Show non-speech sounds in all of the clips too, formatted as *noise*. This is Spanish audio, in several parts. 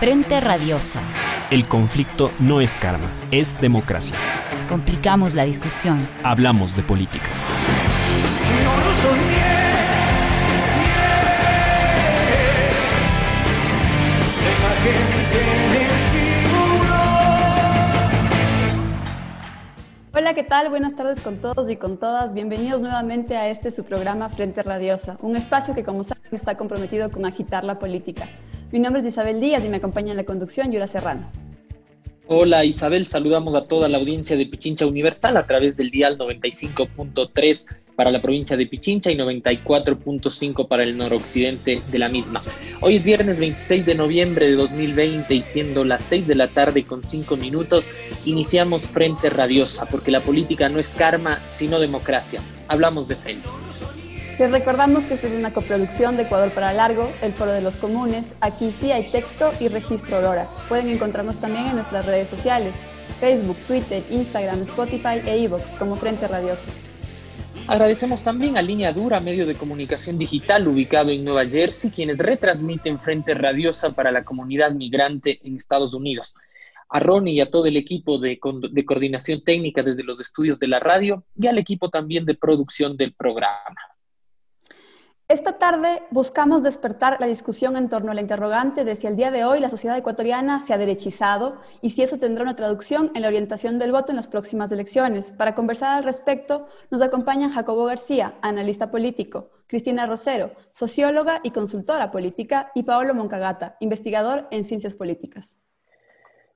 Frente Radiosa. El conflicto no es karma, es democracia. Complicamos la discusión. Hablamos de política. ¿Qué tal? Buenas tardes con todos y con todas. Bienvenidos nuevamente a este su programa Frente Radiosa, un espacio que como saben está comprometido con agitar la política. Mi nombre es Isabel Díaz y me acompaña en la conducción Yura Serrano. Hola Isabel, saludamos a toda la audiencia de Pichincha Universal a través del dial 95.3 para la provincia de Pichincha y 94.5 para el noroccidente de la misma. Hoy es viernes 26 de noviembre de 2020 y siendo las 6 de la tarde con 5 minutos, iniciamos Frente Radiosa, porque la política no es karma, sino democracia. Hablamos de frente. Les recordamos que esta es una coproducción de Ecuador para Largo, el Foro de los Comunes. Aquí sí hay texto y registro Aurora. Pueden encontrarnos también en nuestras redes sociales, Facebook, Twitter, Instagram, Spotify e iVoox como Frente Radiosa. Agradecemos también a Línea Dura, medio de comunicación digital ubicado en Nueva Jersey, quienes retransmiten Frente Radiosa para la comunidad migrante en Estados Unidos. A Ronnie y a todo el equipo de coordinación técnica desde los estudios de la radio y al equipo también de producción del programa. Esta tarde buscamos despertar la discusión en torno a la interrogante de si el día de hoy la sociedad ecuatoriana se ha derechizado y si eso tendrá una traducción en la orientación del voto en las próximas elecciones. Para conversar al respecto, nos acompañan Jacobo García, analista político, Cristina Rosero, socióloga y consultora política, y Paolo Moncagata, investigador en ciencias políticas.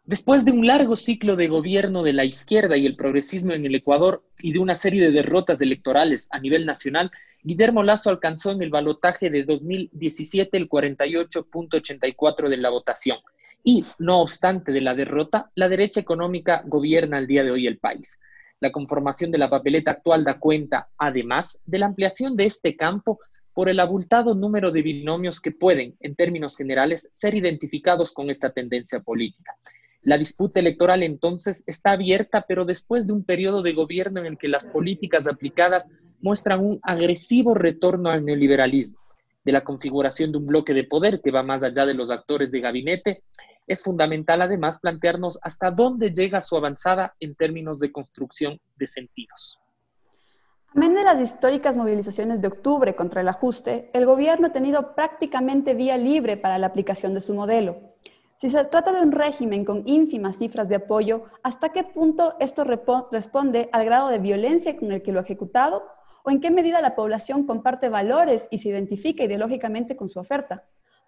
Después de un largo ciclo de gobierno de la izquierda y el progresismo en el Ecuador y de una serie de derrotas electorales a nivel nacional, Guillermo Lazo alcanzó en el balotaje de 2017 el 48.84 de la votación. Y, no obstante de la derrota, la derecha económica gobierna al día de hoy el país. La conformación de la papeleta actual da cuenta, además, de la ampliación de este campo por el abultado número de binomios que pueden, en términos generales, ser identificados con esta tendencia política. La disputa electoral entonces está abierta, pero después de un periodo de gobierno en el que las políticas aplicadas muestran un agresivo retorno al neoliberalismo, de la configuración de un bloque de poder que va más allá de los actores de gabinete, es fundamental además plantearnos hasta dónde llega su avanzada en términos de construcción de sentidos. Amén de las históricas movilizaciones de octubre contra el ajuste, el gobierno ha tenido prácticamente vía libre para la aplicación de su modelo. Si se trata de un régimen con ínfimas cifras de apoyo, ¿hasta qué punto esto responde al grado de violencia con el que lo ha ejecutado? ¿O en qué medida la población comparte valores y se identifica ideológicamente con su oferta?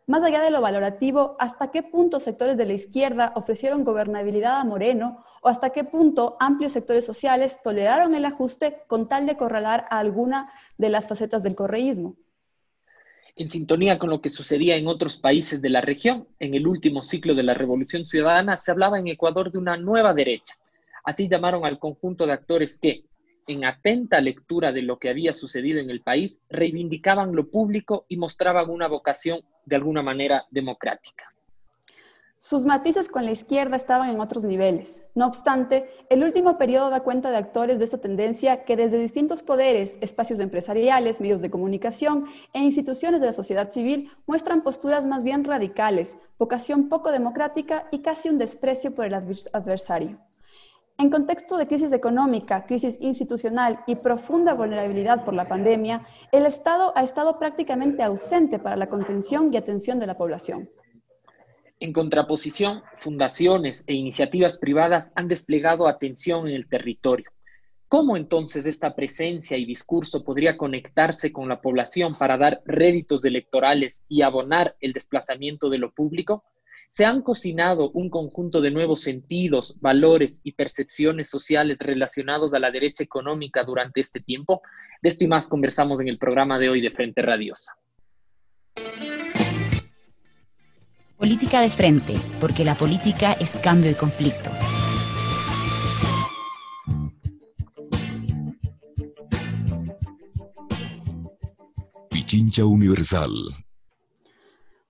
Más allá de lo valorativo, ¿hasta qué punto sectores de la izquierda ofrecieron gobernabilidad a Moreno o hasta qué punto amplios sectores sociales toleraron el ajuste con tal de corralar a alguna de las facetas del correísmo? en sintonía con lo que sucedía en otros países de la región. En el último ciclo de la Revolución Ciudadana se hablaba en Ecuador de una nueva derecha. Así llamaron al conjunto de actores que, en atenta lectura de lo que había sucedido en el país, reivindicaban lo público y mostraban una vocación de alguna manera democrática. Sus matices con la izquierda estaban en otros niveles. No obstante, el último periodo da cuenta de actores de esta tendencia que desde distintos poderes, espacios empresariales, medios de comunicación e instituciones de la sociedad civil muestran posturas más bien radicales, vocación poco democrática y casi un desprecio por el adversario. En contexto de crisis económica, crisis institucional y profunda vulnerabilidad por la pandemia, el Estado ha estado prácticamente ausente para la contención y atención de la población. En contraposición, fundaciones e iniciativas privadas han desplegado atención en el territorio. ¿Cómo entonces esta presencia y discurso podría conectarse con la población para dar réditos electorales y abonar el desplazamiento de lo público? Se han cocinado un conjunto de nuevos sentidos, valores y percepciones sociales relacionados a la derecha económica durante este tiempo. De esto y más conversamos en el programa de hoy de Frente Radiosa. Política de frente, porque la política es cambio y conflicto. Pichincha Universal.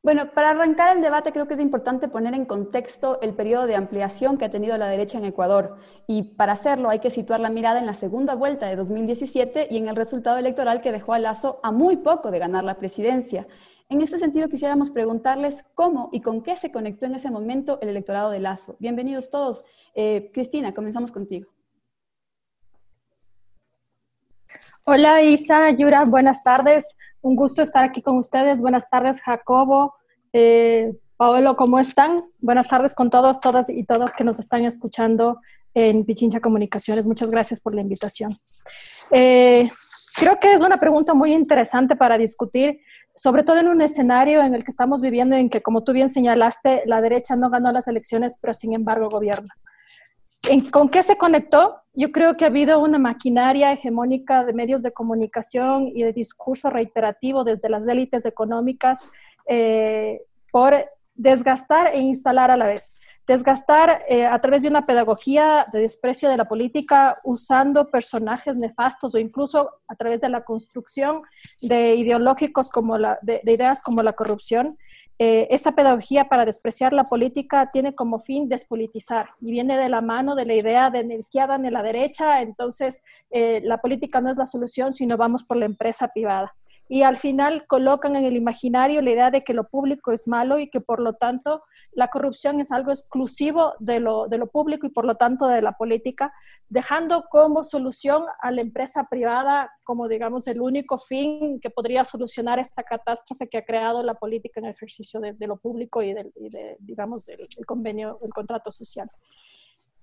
Bueno, para arrancar el debate creo que es importante poner en contexto el periodo de ampliación que ha tenido la derecha en Ecuador. Y para hacerlo hay que situar la mirada en la segunda vuelta de 2017 y en el resultado electoral que dejó a Lazo a muy poco de ganar la presidencia. En este sentido, quisiéramos preguntarles cómo y con qué se conectó en ese momento el electorado de Lazo. Bienvenidos todos. Eh, Cristina, comenzamos contigo. Hola Isa, Yura, buenas tardes. Un gusto estar aquí con ustedes. Buenas tardes, Jacobo. Eh, Paolo, ¿cómo están? Buenas tardes con todos, todas y todas que nos están escuchando en Pichincha Comunicaciones. Muchas gracias por la invitación. Eh, creo que es una pregunta muy interesante para discutir sobre todo en un escenario en el que estamos viviendo, en que, como tú bien señalaste, la derecha no ganó las elecciones, pero sin embargo gobierna. ¿Con qué se conectó? Yo creo que ha habido una maquinaria hegemónica de medios de comunicación y de discurso reiterativo desde las élites económicas eh, por desgastar e instalar a la vez desgastar eh, a través de una pedagogía de desprecio de la política usando personajes nefastos o incluso a través de la construcción de ideológicos como la, de, ideas como la corrupción. Eh, esta pedagogía para despreciar la política tiene como fin despolitizar y viene de la mano de la idea de ni la izquierda ni la derecha, entonces eh, la política no es la solución, sino vamos por la empresa privada y al final colocan en el imaginario la idea de que lo público es malo y que por lo tanto la corrupción es algo exclusivo de lo, de lo público y por lo tanto de la política, dejando como solución a la empresa privada como digamos el único fin que podría solucionar esta catástrofe que ha creado la política en ejercicio de, lo público y, de, digamos el, convenio, el contrato social.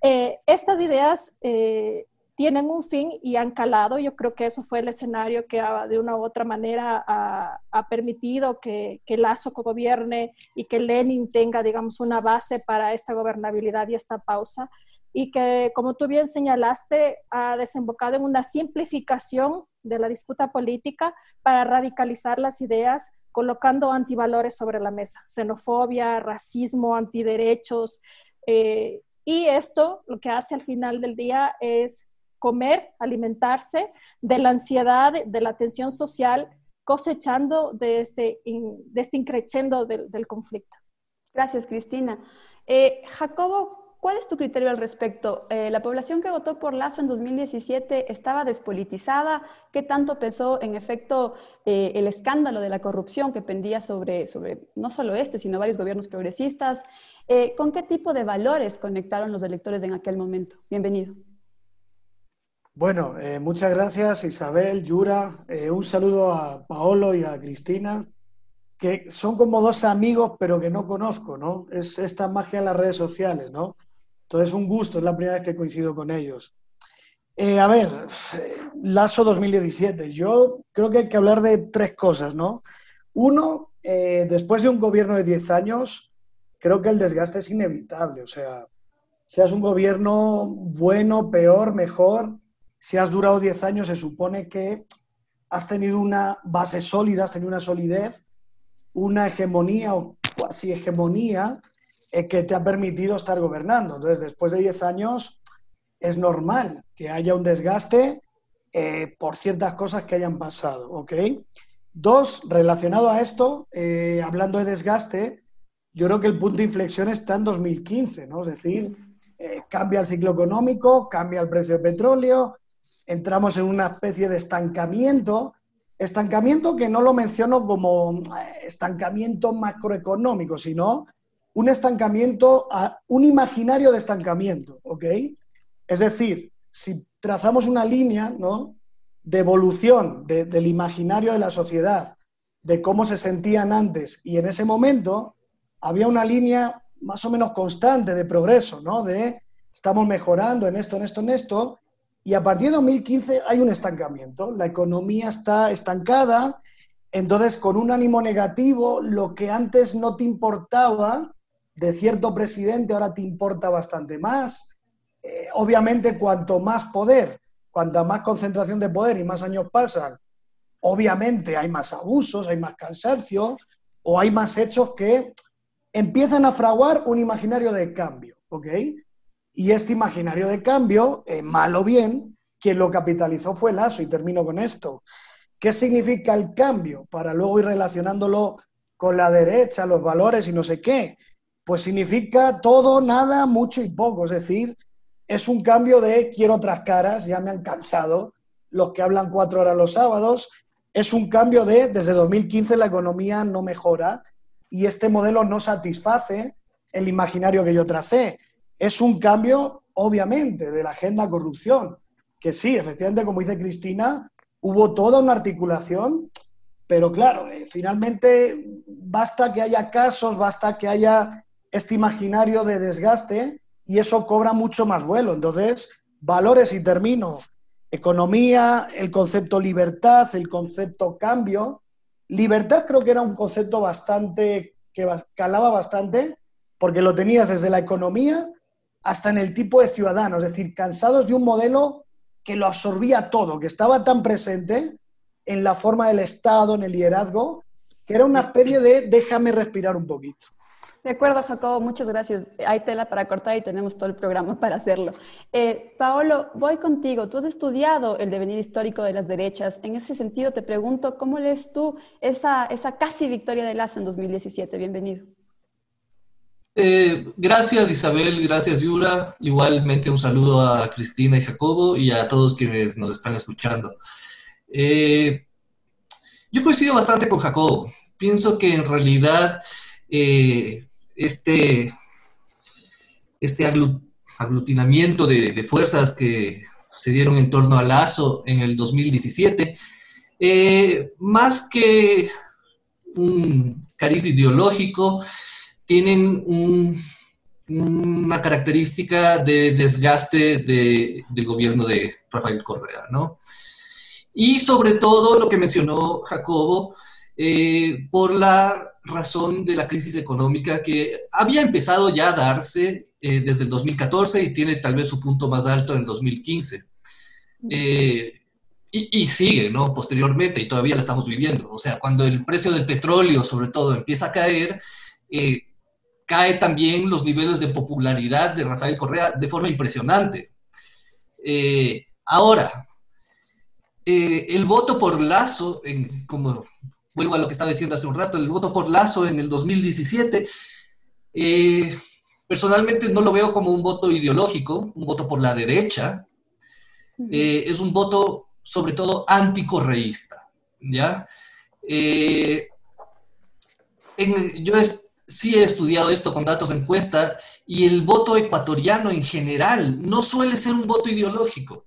Eh, estas ideas eh, tienen un fin y han calado. Yo creo que eso fue el escenario que de una u otra manera ha, permitido que, que Lazo gobierne y que Lenin tenga, digamos, una base para esta gobernabilidad y esta pausa. Y que, como tú bien señalaste, ha desembocado en una simplificación de la disputa política para radicalizar las ideas colocando antivalores sobre la mesa, xenofobia, racismo, antiderechos. Eh, y esto lo que hace al final del día es comer, alimentarse de la ansiedad, de la tensión social, cosechando de este, este increchendo del, conflicto. Gracias, Cristina. Eh, Jacobo, ¿cuál es tu criterio al respecto? Eh, ¿La población que votó por Lazo en 2017 estaba despolitizada? ¿Qué tanto pesó, en efecto, eh, el escándalo de la corrupción que pendía sobre, sobre no solo este, sino varios gobiernos progresistas? ¿Con qué tipo de valores conectaron los electores en aquel momento? Bienvenido. Bueno, eh, muchas gracias Isabel, Yura. Eh, un saludo a Paolo y a Cristina, que son como dos amigos pero que no conozco, ¿no? Es esta magia en las redes sociales, ¿no? Entonces, un gusto, es la primera vez que coincido con ellos. Eh, a ver, Lazo 2017. Yo creo que hay que hablar de tres cosas, ¿no? Uno, después de un gobierno de 10 años, creo que el desgaste es inevitable. O sea, seas un gobierno bueno, peor, mejor, si has durado 10 años, se supone que has tenido una base sólida, has tenido una solidez, una hegemonía o cuasi hegemonía eh, que te ha permitido estar gobernando. Entonces, después de 10 años, es normal que haya un desgaste eh, por ciertas cosas que hayan pasado, ¿ok? Dos, relacionado a esto, eh, hablando de desgaste, yo creo que el punto de inflexión está en 2015, ¿no? Es decir, cambia el ciclo económico, cambia el precio del petróleo, entramos en una especie de estancamiento, estancamiento que no lo menciono como eh, estancamiento macroeconómico, sino un estancamiento, un imaginario de estancamiento. Es decir, si trazamos una línea, ¿no? De evolución del imaginario de la sociedad, de cómo se sentían antes, y en ese momento había una línea más o menos constante de progreso, ¿no? De estamos mejorando en esto, en esto, en esto, y a partir de 2015 hay un estancamiento, la economía está estancada, entonces con un ánimo negativo, lo que antes no te importaba de cierto presidente ahora te importa bastante más. Eh, obviamente cuanto más poder, cuanta más concentración de poder y más años pasan, obviamente hay más abusos, hay más cansancio o hay más hechos que empiezan a fraguar un imaginario de cambio, ¿ok? Y este imaginario de cambio, eh, mal o bien, quien lo capitalizó fue Lazo, y termino con esto. ¿Qué significa el cambio? Para luego ir relacionándolo con la derecha, los valores y no sé qué. Pues significa todo, nada, mucho y poco. Es decir, es un cambio de quiero otras caras, ya me han cansado los que hablan cuatro horas los sábados, es un cambio de, desde 2015 la economía no mejora y este modelo no satisface el imaginario que yo tracé. Es un cambio, obviamente, de la agenda corrupción, que sí, efectivamente, como dice Cristina, hubo toda una articulación, pero claro, eh, finalmente basta que haya casos, basta que haya este imaginario de desgaste y eso cobra mucho más vuelo. Entonces, valores y termino, economía, el concepto libertad, el concepto cambio. Libertad creo que era un concepto bastante, que calaba bastante, porque lo tenías desde la economía hasta en el tipo de ciudadano, es decir, cansados de un modelo que lo absorbía todo, que estaba tan presente en la forma del Estado, en el liderazgo, que era una especie de déjame respirar un poquito. De acuerdo, Jacobo, muchas gracias. Hay tela para cortar y tenemos todo el programa para hacerlo. Eh, Paolo, voy contigo. Tú has estudiado el devenir histórico de las derechas. En ese sentido, te pregunto, ¿cómo lees tú esa, esa casi victoria de Lazo en 2017? Bienvenido. Eh, gracias Isabel, gracias Yura. Igualmente un saludo a Cristina y Jacobo y a todos quienes nos están escuchando. Eh, yo coincido bastante con Jacobo. Pienso que en realidad eh, este, este aglutinamiento de, fuerzas que se dieron en torno a Lazo en el 2017, eh, más que un cariz ideológico, tienen una característica de desgaste del gobierno de Rafael Correa, ¿no? Y sobre todo lo que mencionó Jacobo, eh, por la razón de la crisis económica que había empezado ya a darse eh, desde el 2014 y tiene tal vez su punto más alto en el 2015. Eh, y, sigue, ¿no? Posteriormente, y todavía la estamos viviendo. O sea, cuando el precio del petróleo, sobre todo, empieza a caer, eh, cae también los niveles de popularidad de Rafael Correa de forma impresionante. ahora, el voto por Lazo, en, como vuelvo a lo que estaba diciendo hace un rato, el voto por Lazo en el 2017, eh, personalmente no lo veo como un voto ideológico, un voto por la derecha, eh, es un voto sobre todo anticorreísta, ¿ya? Eh, yo sí he estudiado esto con datos de encuesta y el voto ecuatoriano en general no suele ser un voto ideológico.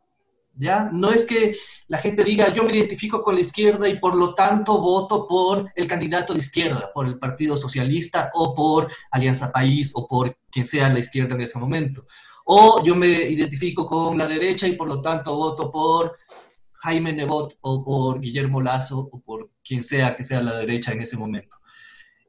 ¿ya? No es que la gente diga, yo me identifico con la izquierda y por lo tanto voto por el candidato de izquierda, por el Partido Socialista o por Alianza País o por quien sea la izquierda en ese momento. O yo me identifico con la derecha y por lo tanto voto por Jaime Nebot o por Guillermo Lazo o por quien sea que sea la derecha en ese momento.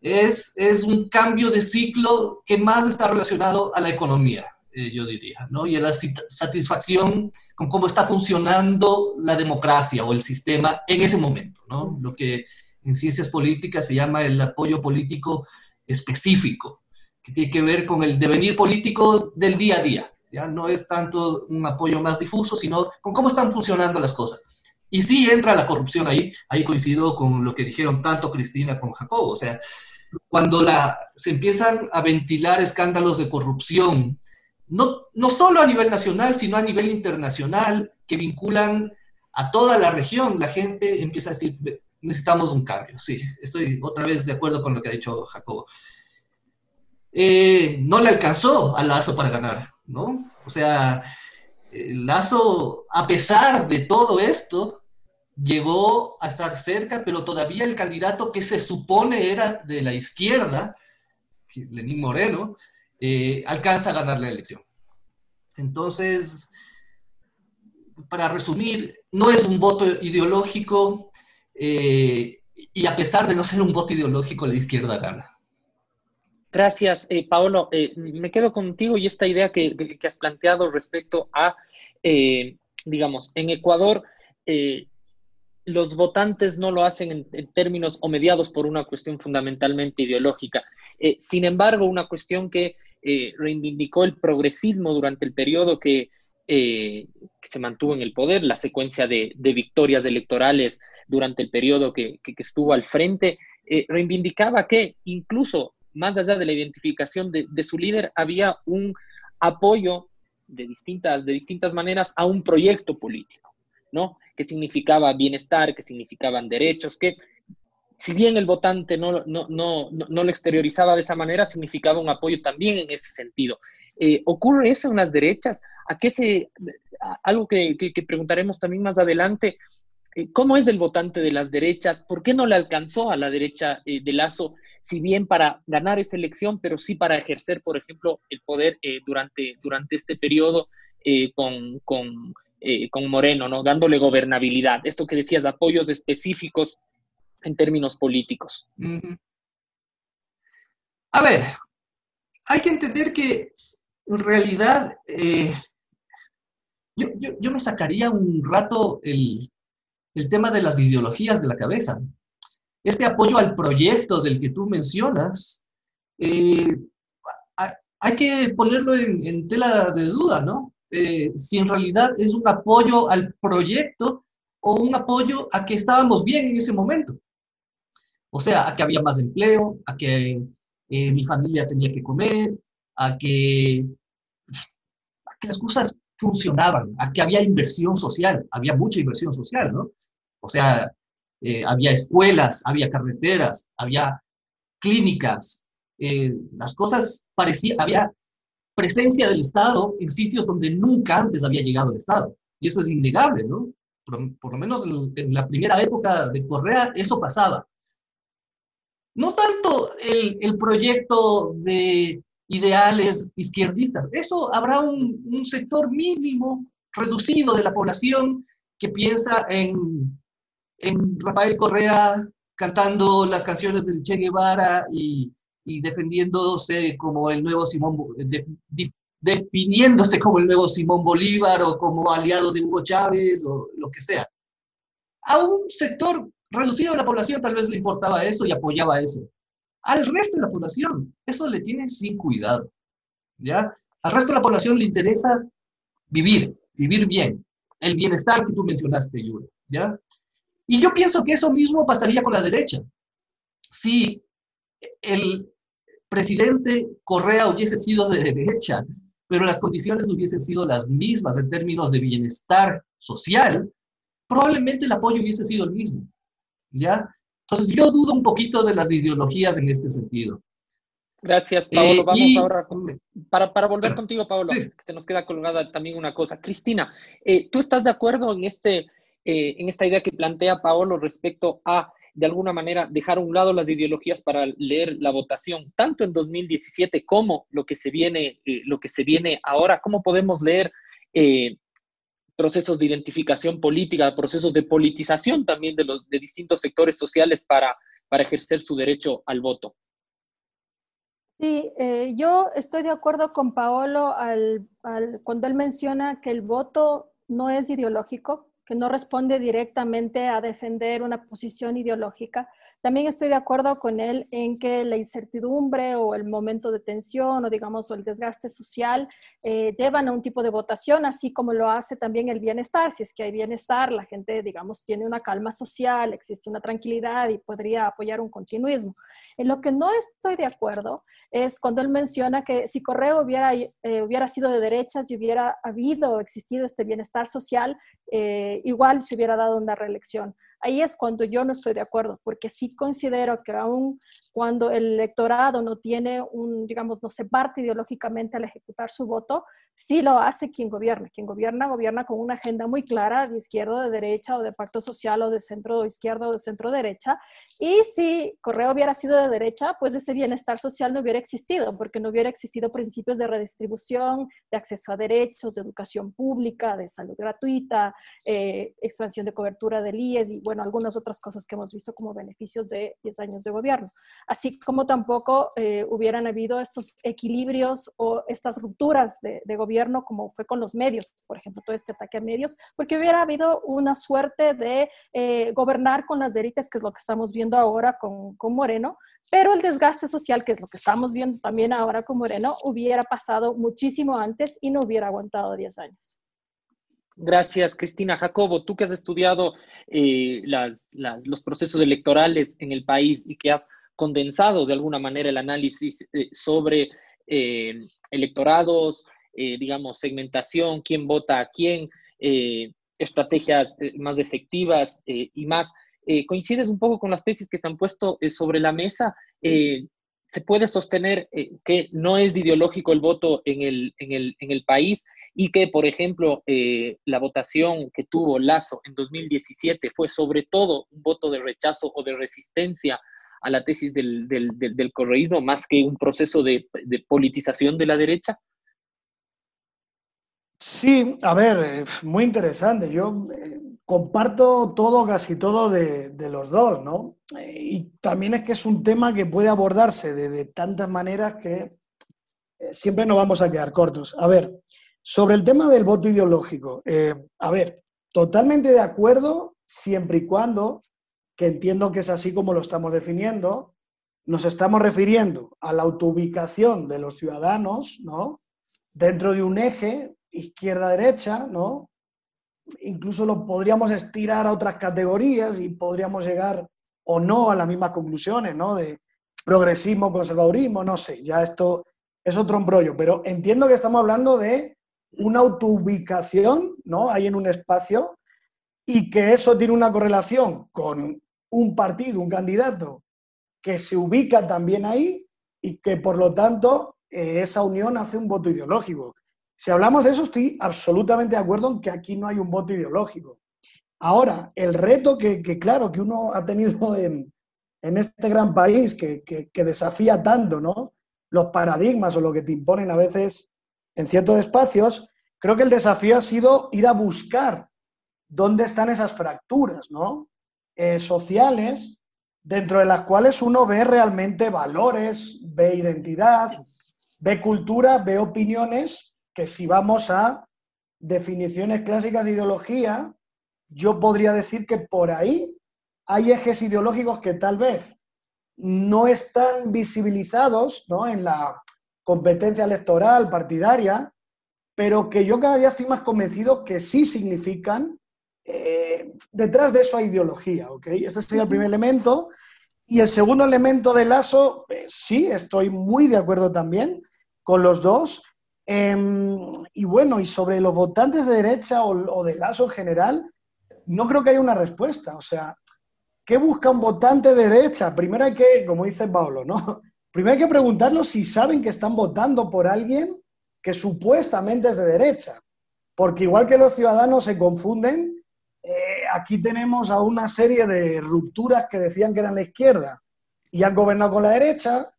Es, es un cambio de ciclo que más está relacionado a la economía. Eh, yo diría, ¿no? Y la satisfacción con cómo está funcionando la democracia o el sistema en ese momento, ¿no? Lo que en ciencias políticas se llama el apoyo político específico, que tiene que ver con el devenir político del día a día. Ya no es tanto un apoyo más difuso, sino con cómo están funcionando las cosas. Y sí entra la corrupción ahí, ahí coincido con lo que dijeron tanto Cristina como Jacobo, o sea, cuando la, se empiezan a ventilar escándalos de corrupción no, no solo a nivel nacional, sino a nivel internacional, que vinculan a toda la región. La gente empieza a decir, necesitamos un cambio. Sí, estoy otra vez de acuerdo con lo que ha dicho Jacobo. Eh, no le alcanzó a Lazo para ganar, ¿no? O sea, Lazo, a pesar de todo esto, llegó a estar cerca, pero todavía el candidato que se supone era de la izquierda, Lenín Moreno, eh, alcanza a ganar la elección. Entonces, para resumir, no es un voto ideológico eh, y a pesar de no ser un voto ideológico, la izquierda gana. Gracias, eh, Paolo. me quedo contigo y esta idea que, has planteado respecto a, digamos, en Ecuador, los votantes no lo hacen en, términos o mediados por una cuestión fundamentalmente ideológica. sin embargo, una cuestión que eh, reivindicó el progresismo durante el periodo que, eh, se mantuvo en el poder, la secuencia de, victorias electorales durante el periodo que, estuvo al frente, eh, reivindicaba que incluso más allá de la identificación de, su líder, había un apoyo de distintas, de distintas maneras a un proyecto político. ¿No? Que significaba bienestar, que significaban derechos, que si bien el votante no, no, no, no, lo exteriorizaba de esa manera, significaba un apoyo también en ese sentido. Eh, ¿Ocurre eso en las derechas? ¿A qué se, algo que, que, preguntaremos también más adelante, eh, ¿cómo es el votante de las derechas? ¿Por qué no le alcanzó a la derecha eh, de Lazo, si bien para ganar esa elección, pero sí para ejercer, por ejemplo, el poder durante, durante este periodo con, con, con Moreno, ¿no? dándole gobernabilidad? Esto que decías, apoyos específicos en términos políticos. A ver, hay que entender que en realidad eh, yo, me sacaría un rato el, tema de las ideologías de la cabeza. Este apoyo al proyecto del que tú mencionas, eh, hay que ponerlo en, tela de duda, ¿no? Eh, si en realidad es un apoyo al proyecto o un apoyo a que estábamos bien en ese momento. O sea, a que había más empleo, a que eh, mi familia tenía que comer, a que, las cosas funcionaban, a que había inversión social, había mucha inversión social, ¿no? O sea, eh, había escuelas, había carreteras, había clínicas, eh, las cosas parecían, había presencia del Estado en sitios donde nunca antes había llegado el Estado. Y eso es innegable, ¿no? Por, lo menos en, la primera época de Correa eso pasaba no tanto el, proyecto de ideales izquierdistas, eso habrá un, sector mínimo, reducido de la población que piensa en, Rafael Correa cantando las canciones del Che Guevara y, defendiéndose como el nuevo Simón, definiéndose como el nuevo Simón Bolívar o como aliado de Hugo Chávez o lo que sea. A un sector reducido la población tal vez le importaba eso y apoyaba eso. Al resto de la población, eso le tiene sin cuidado. ¿Ya? Al resto de la población le interesa vivir, vivir bien, el bienestar que tú mencionaste, Yuri. ¿Ya? Y yo pienso que eso mismo pasaría con la derecha. Si el presidente Correa hubiese sido de derecha, pero las condiciones hubiesen sido las mismas en términos de bienestar social, probablemente el apoyo hubiese sido el mismo. ¿ya? Entonces yo dudo un poquito de las ideologías en este sentido. Gracias, Paolo. Eh, Vamos ahora para, para, volver contigo, Paolo, que se nos queda colgada también una cosa. Cristina, eh, ¿tú estás de acuerdo en, este, eh, en esta idea que plantea Paolo respecto a, de alguna manera, dejar a un lado las ideologías para leer la votación, tanto en 2017 como lo que se viene, lo que se viene ahora? ¿Cómo podemos leer procesos de identificación política, procesos de politización también de, los, de distintos sectores sociales para, para ejercer su derecho al voto. Sí, eh, yo estoy de acuerdo con Paolo al, cuando él menciona que el voto no es ideológico, que no responde directamente a defender una posición ideológica. También estoy de acuerdo con él en que la incertidumbre o el momento de tensión o digamos o el desgaste social eh, llevan a un tipo de votación, así como lo hace también el bienestar. Si es que hay bienestar, la gente digamos tiene una calma social, existe una tranquilidad y podría apoyar un continuismo. En lo que no estoy de acuerdo es cuando él menciona que si Correo hubiera, eh, hubiera sido de derechas y hubiera habido, existido este bienestar social, eh, igual se hubiera dado una reelección. Ahí es cuando yo no estoy de acuerdo, porque sí considero que aún cuando el electorado no tiene un, digamos, no se parte ideológicamente al ejecutar su voto, sí lo hace quien gobierna. Quien gobierna, gobierna con una agenda muy clara de izquierda, de derecha, o de pacto social, o de centro izquierda, o de centro derecha. Y si Correo hubiera sido de derecha, pues ese bienestar social no hubiera existido, porque no hubiera existido principios de redistribución, de acceso a derechos, de educación pública, de salud gratuita, eh, expansión de cobertura del IES y, bueno, algunas otras cosas que hemos visto como beneficios de 10 años de gobierno así como tampoco eh, hubieran habido estos equilibrios o estas rupturas de, gobierno como fue con los medios, por ejemplo, todo este ataque a medios, porque hubiera habido una suerte de eh, gobernar con las élites, que es lo que estamos viendo ahora con, con Moreno, pero el desgaste social, que es lo que estamos viendo también ahora con Moreno, hubiera pasado muchísimo antes y no hubiera aguantado 10 años. Gracias, Cristina. Jacobo, tú que has estudiado eh, los procesos electorales en el país y que has condensado de alguna manera el análisis eh, sobre eh, electorados, digamos, segmentación, quién vota a quién. estrategias más efectivas y más. ¿Coincides un poco con las tesis que se han puesto sobre la mesa? Se puede sostener que no es ideológico el voto en el, en el, en el país y que, por ejemplo, eh, la votación que tuvo Lazo en 2017 fue sobre todo un voto de rechazo o de resistencia a la tesis del, del, del, correísmo más que un proceso de, de, politización de la derecha? Sí, a ver, eh, muy interesante. Yo eh, comparto todo, casi todo de, los dos, ¿no? y también es que es un tema que puede abordarse de, tantas maneras que siempre nos vamos a quedar cortos. A ver, sobre el tema del voto ideológico, eh, a ver, totalmente de acuerdo siempre y cuando, que entiendo que es así como lo estamos definiendo, nos estamos refiriendo a la autoubicación de los ciudadanos, ¿no? Dentro de un eje izquierda-derecha, ¿no? Incluso lo podríamos estirar a otras categorías y podríamos llegar o no a las mismas conclusiones, ¿no? De progresismo, conservadurismo, no sé, ya esto es otro embrollo, pero entiendo que estamos hablando de una autoubicación, ¿no? Hay en un espacio y que eso tiene una correlación con un partido, un candidato que se ubica también ahí y que por lo tanto eh, esa unión hace un voto ideológico. Si hablamos de eso, estoy absolutamente de acuerdo en que aquí no hay un voto ideológico. Ahora, el reto que, claro, que uno ha tenido *laughs* en, este gran país que, que, desafía tanto, ¿no? Los paradigmas o lo que te imponen a veces en ciertos espacios, creo que el desafío ha sido ir a buscar dónde están esas fracturas ¿no? Eh, sociales dentro de las cuales uno ve realmente valores, ve identidad, ve cultura, ve opiniones, que si vamos a definiciones clásicas de ideología, yo podría decir que por ahí hay ejes ideológicos que tal vez no están visibilizados ¿no? en la competencia electoral, partidaria, pero que yo cada día estoy más convencido que sí significan, eh, detrás de eso hay ideología, ¿ok? Este sería el primer elemento. Y el segundo elemento de Lazo, eh, sí, estoy muy de acuerdo también con los dos. Em, y bueno, y sobre los votantes de derecha o, de Lazo en general, no creo que haya una respuesta. O sea, ¿qué busca un votante de derecha? Primero hay que, como dice Pablo, ¿no? *laughs* Primero hay que preguntarlos si saben que están votando por alguien que supuestamente es de derecha. Porque igual que los ciudadanos se confunden, eh, aquí tenemos a una serie de rupturas que decían que eran la izquierda y han gobernado con la derecha.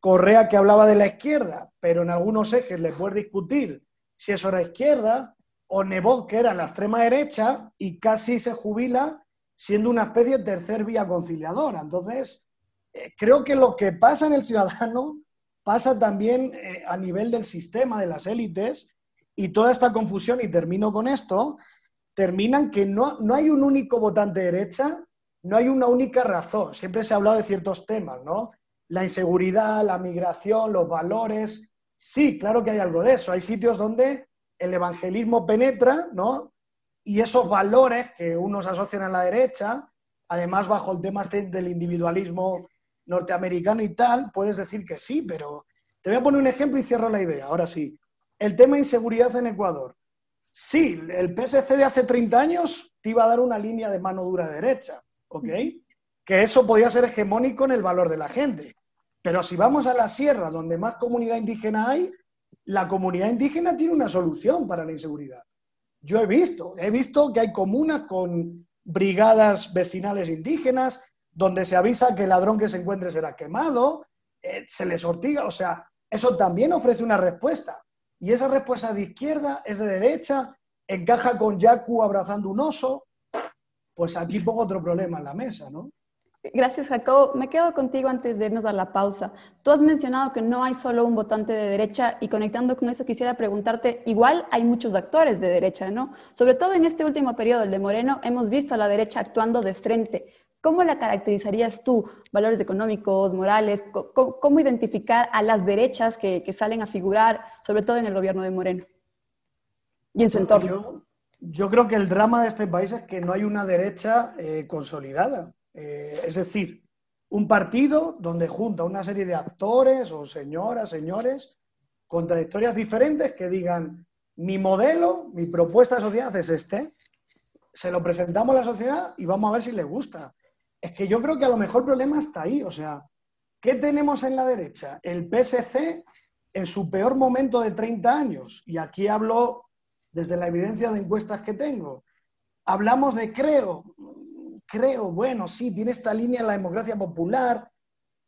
Correa que hablaba de la izquierda, pero en algunos ejes le puedes discutir si eso era izquierda, o Nebot, que era la extrema derecha, y casi se jubila siendo una especie de tercer vía conciliadora. Entonces, eh, creo que lo que pasa en el ciudadano pasa también eh, a nivel del sistema, de las élites, y toda esta confusión, y termino con esto, terminan que no, no hay un único votante derecha, no hay una única razón. Siempre se ha hablado de ciertos temas, ¿no? La inseguridad, la migración, los valores. Sí, claro que hay algo de eso. Hay sitios donde el evangelismo penetra, ¿no? Y esos valores que unos asocian a la derecha, además bajo el tema este del individualismo norteamericano y tal, puedes decir que sí, pero te voy a poner un ejemplo y cierro la idea. Ahora sí, el tema de inseguridad en Ecuador. Sí, el PSC de hace 30 años te iba a dar una línea de mano dura derecha, ¿ok? Que eso podía ser hegemónico en el valor de la gente. Pero si vamos a la sierra, donde más comunidad indígena hay, la comunidad indígena tiene una solución para la inseguridad. Yo he visto, he visto que hay comunas con brigadas vecinales indígenas, donde se avisa que el ladrón que se encuentre será quemado, eh, se les ortiga, o sea, eso también ofrece una respuesta. Y esa respuesta de izquierda es de derecha, encaja con Yaku abrazando un oso, pues aquí pongo otro problema en la mesa, ¿no? Gracias, Jacob. Me quedo contigo antes de irnos a la pausa. Tú has mencionado que no hay solo un votante de derecha y conectando con eso quisiera preguntarte, igual hay muchos actores de derecha, ¿no? Sobre todo en este último periodo, el de Moreno, hemos visto a la derecha actuando de frente. ¿Cómo la caracterizarías tú? ¿Valores económicos, morales? ¿Cómo, identificar a las derechas que, salen a figurar, sobre todo en el gobierno de Moreno y en su entorno? Yo, creo que el drama de este país es que no hay una derecha eh, consolidada. Eh, es decir, un partido donde junta una serie de actores o señoras, señores, con trayectorias diferentes que digan, mi modelo, mi propuesta de sociedad es este, se lo presentamos a la sociedad y vamos a ver si les gusta. Es que yo creo que a lo mejor el problema está ahí. O sea, ¿qué tenemos en la derecha? El PSC en su peor momento de 30 años. Y aquí hablo desde la evidencia de encuestas que tengo. Hablamos de creo. Creo, bueno, sí, tiene esta línea la democracia popular,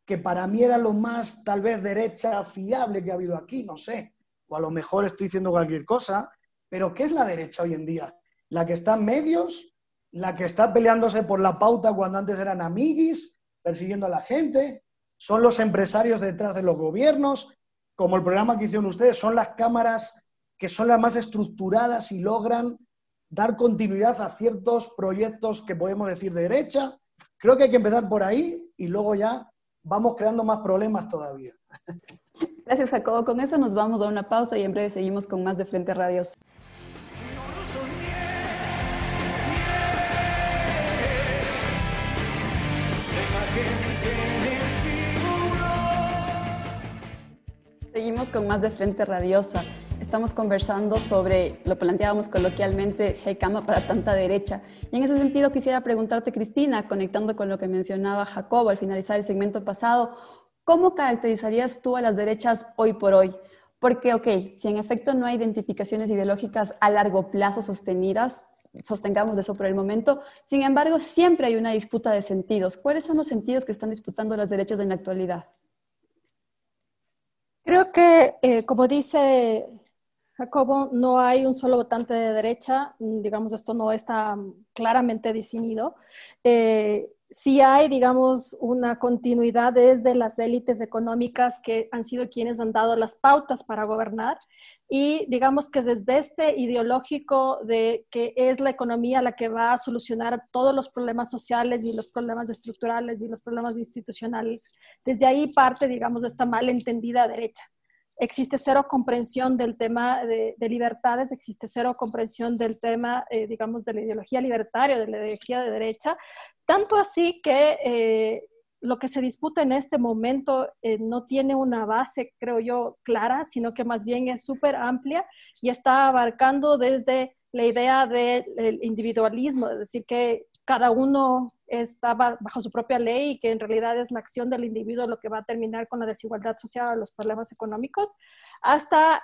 que para mí era lo más tal vez derecha fiable que ha habido aquí, no sé. O a lo mejor estoy diciendo cualquier cosa. Pero ¿qué es la derecha hoy en día? la que está en medios, la que está peleándose por la pauta cuando antes eran amiguis, persiguiendo a la gente, son los empresarios detrás de los gobiernos, como el programa que hicieron ustedes, son las cámaras que son las más estructuradas y logran dar continuidad a ciertos proyectos que podemos decir de derecha. Creo que hay que empezar por ahí y luego ya vamos creando más problemas todavía. Gracias, Jacobo. Con eso nos vamos a una pausa y en breve seguimos con más de Frente Radios. Seguimos con más de Frente Radiosa. Estamos conversando sobre, lo planteábamos coloquialmente, si hay cama para tanta derecha. Y en ese sentido quisiera preguntarte, Cristina, conectando con lo que mencionaba Jacobo al finalizar el segmento pasado, ¿cómo caracterizarías tú a las derechas hoy por hoy? Porque, ok, si en efecto no hay identificaciones ideológicas a largo plazo sostenidas, sostengamos eso por el momento, sin embargo, siempre hay una disputa de sentidos. ¿Cuáles son los sentidos que están disputando las derechas en la actualidad? Creo que, eh, como dice Jacobo, no hay un solo votante de derecha, mm, digamos, esto no está claramente definido. Eh, sí hay, digamos, una continuidad desde las élites económicas que han sido quienes han dado las pautas para gobernar y digamos que desde este ideológico de que es la economía la que va a solucionar todos los problemas sociales y los problemas estructurales y los problemas institucionales, desde ahí parte, digamos, de esta malentendida derecha. Existe cero comprensión del tema de, libertades, existe cero comprensión del tema, eh, digamos, de la ideología libertaria, de la ideología de derecha, tanto así que eh, lo que se disputa en este momento eh, no tiene una base, creo yo, clara, sino que más bien es súper amplia y está abarcando desde la idea del individualismo, es decir, que cada uno está bajo su propia ley y que en realidad es la acción del individuo lo que va a terminar con la desigualdad social, los problemas económicos, hasta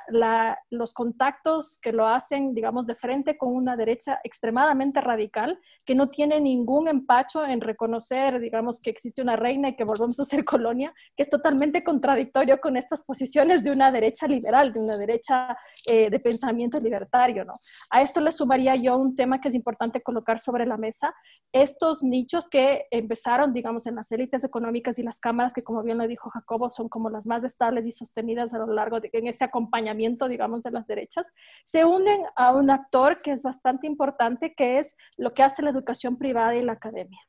los contactos que lo hacen, digamos, de frente con una derecha extremadamente radical, que no tiene ningún empacho en reconocer, digamos, que existe una reina y que volvemos a ser colonia, que es totalmente contradictorio con estas posiciones de una derecha liberal, de una derecha eh, de pensamiento libertario, ¿no? A esto le sumaría yo un tema que es importante colocar sobre la mesa, estos nichos que empezaron, digamos, en las élites económicas y las cámaras, que como bien lo dijo Jacobo, son como las más estables y sostenidas a lo largo de, en este acompañamiento, digamos, de las derechas, se unen a un actor que es bastante importante, que es lo que hace la educación privada y la academia.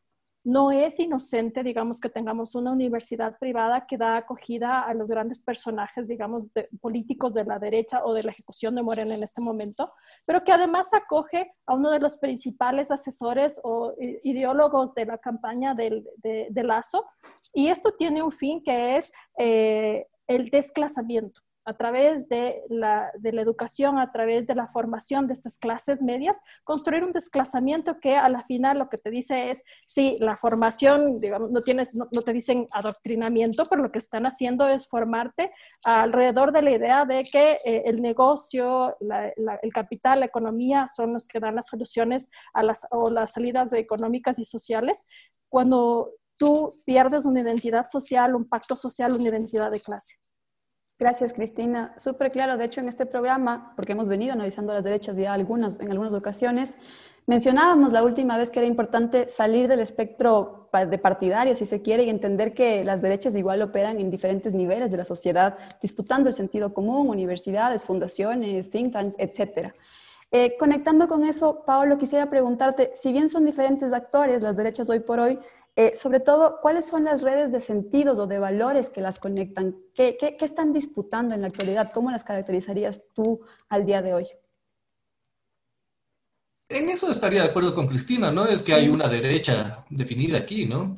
No es inocente, digamos, que tengamos una universidad privada que da acogida a los grandes personajes, digamos, políticos de la derecha o de la ejecución de Morena en este momento, pero que además acoge a uno de los principales asesores o ideólogos de la campaña del, de, Lazo. Y esto tiene un fin que es eh, el desclasamiento a través de la, de la, educación, a través de la formación de estas clases medias, construir un desclasamiento que a la final lo que te dice es, sí, la formación, digamos, no, tienes, no, te dicen adoctrinamiento, pero lo que están haciendo es formarte alrededor de la idea de que eh, el negocio, el capital, la economía son los que dan las soluciones a las, o las salidas económicas y sociales. Cuando tú pierdes una identidad social, un pacto social, una identidad de clase. Gracias, Cristina. Súper claro. De hecho, en este programa, porque hemos venido analizando las derechas ya algunas, en algunas ocasiones, mencionábamos la última vez que era importante salir del espectro de partidario, si se quiere, y entender que las derechas igual operan en diferentes niveles de la sociedad, disputando el sentido común, universidades, fundaciones, think tanks, etc. Eh, conectando con eso, Paolo, quisiera preguntarte, si bien son diferentes actores las derechas hoy por hoy, eh, sobre todo, ¿cuáles son las redes de sentidos o de valores que las conectan? ¿Qué, están disputando en la actualidad? ¿Cómo las caracterizarías tú al día de hoy? En eso estaría de acuerdo con Cristina, ¿no? Es que hay una derecha definida aquí, ¿no?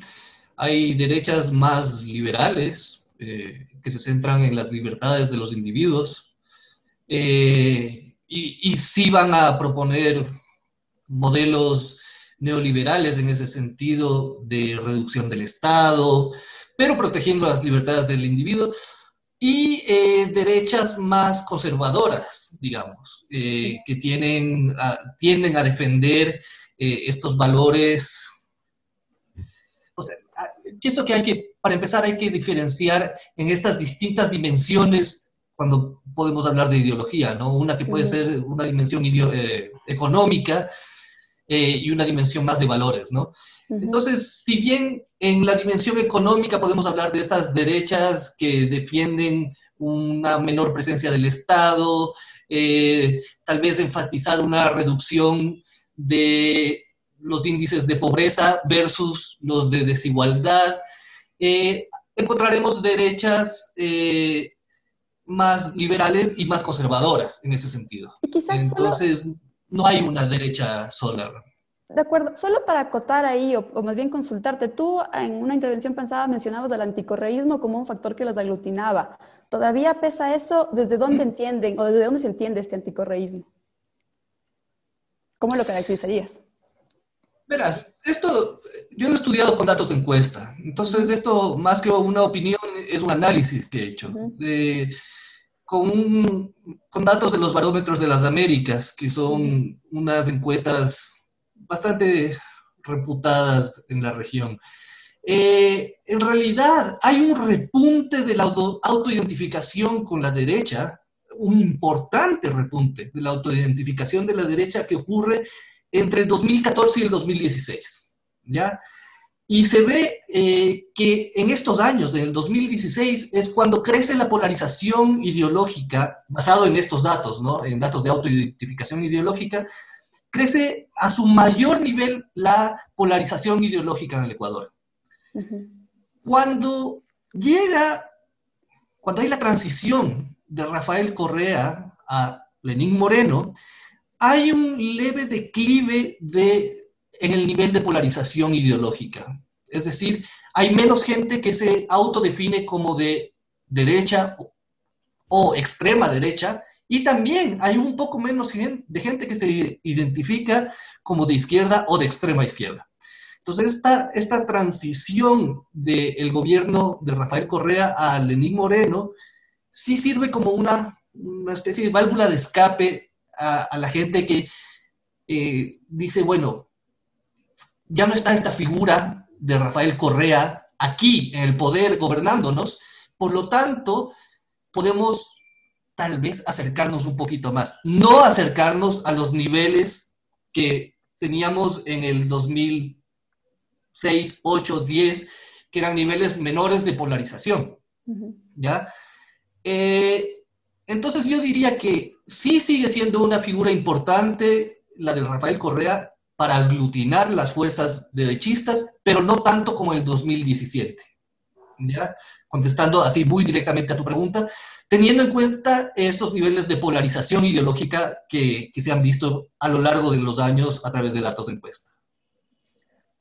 Hay derechas más liberales eh, que se centran en las libertades de los individuos eh, y, y sí van a proponer modelos neoliberales en ese sentido de reducción del Estado, pero protegiendo las libertades del individuo, y eh, derechas más conservadoras, digamos, eh, que tienen, tienden a defender eh, estos valores. O sea, ah, pienso que hay que, para empezar, hay que diferenciar en estas distintas dimensiones cuando podemos hablar de ideología, ¿no? Una que puede ser una dimensión económica, eh, y una dimensión más de valores, ¿no? Entonces, si bien en la dimensión económica podemos hablar de estas derechas que defienden una menor presencia del Estado, eh, tal vez enfatizar una reducción de los índices de pobreza versus los de desigualdad, eh, encontraremos derechas más liberales y más conservadoras en ese sentido. Entonces, no hay una derecha sola. De acuerdo, solo para acotar ahí, o, más bien consultarte, tú en una intervención pensada mencionabas al anticorreísmo como un factor que los aglutinaba. ¿Todavía pesa eso? ¿Desde dónde entienden o desde dónde se entiende este anticorreísmo? ¿Cómo lo caracterizarías? Verás, esto yo lo he estudiado con datos de encuesta, entonces esto más que una opinión es un análisis que he hecho con, con datos de los barómetros de las Américas, que son unas encuestas bastante reputadas en la región. Eh, en realidad hay un repunte de la auto, autoidentificación con la derecha, un importante repunte de la autoidentificación de la derecha que ocurre entre el 2014 y el 2016. ¿ya? Y se ve eh, que en estos años, del 2016, es cuando crece la polarización ideológica, basado en estos datos, ¿no? en datos de autoidentificación ideológica, crece a su mayor nivel la polarización ideológica en el Ecuador. Cuando llega, cuando hay la transición de Rafael Correa a Lenín Moreno, hay un leve declive de en el nivel de polarización ideológica. Es decir, hay menos gente que se autodefine como de derecha o extrema derecha y también hay un poco menos de gente que se identifica como de izquierda o de extrema izquierda. Entonces, esta, esta transición del gobierno de Rafael Correa a Lenín Moreno sí sirve como una, una especie de válvula de escape a, la gente que eh, dice, bueno, ya no está esta figura de Rafael Correa aquí en el poder gobernándonos, por lo tanto, podemos tal vez acercarnos un poquito más, no acercarnos a los niveles que teníamos en el 2006, 8, 10, que eran niveles menores de polarización. ¿Ya? Eh, entonces yo diría que sí sigue siendo una figura importante la de Rafael Correa, para aglutinar las fuerzas derechistas, pero no tanto como el 2017. ¿Ya? Contestando así muy directamente a tu pregunta, teniendo en cuenta estos niveles de polarización ideológica que, que se han visto a lo largo de los años a través de datos de encuesta.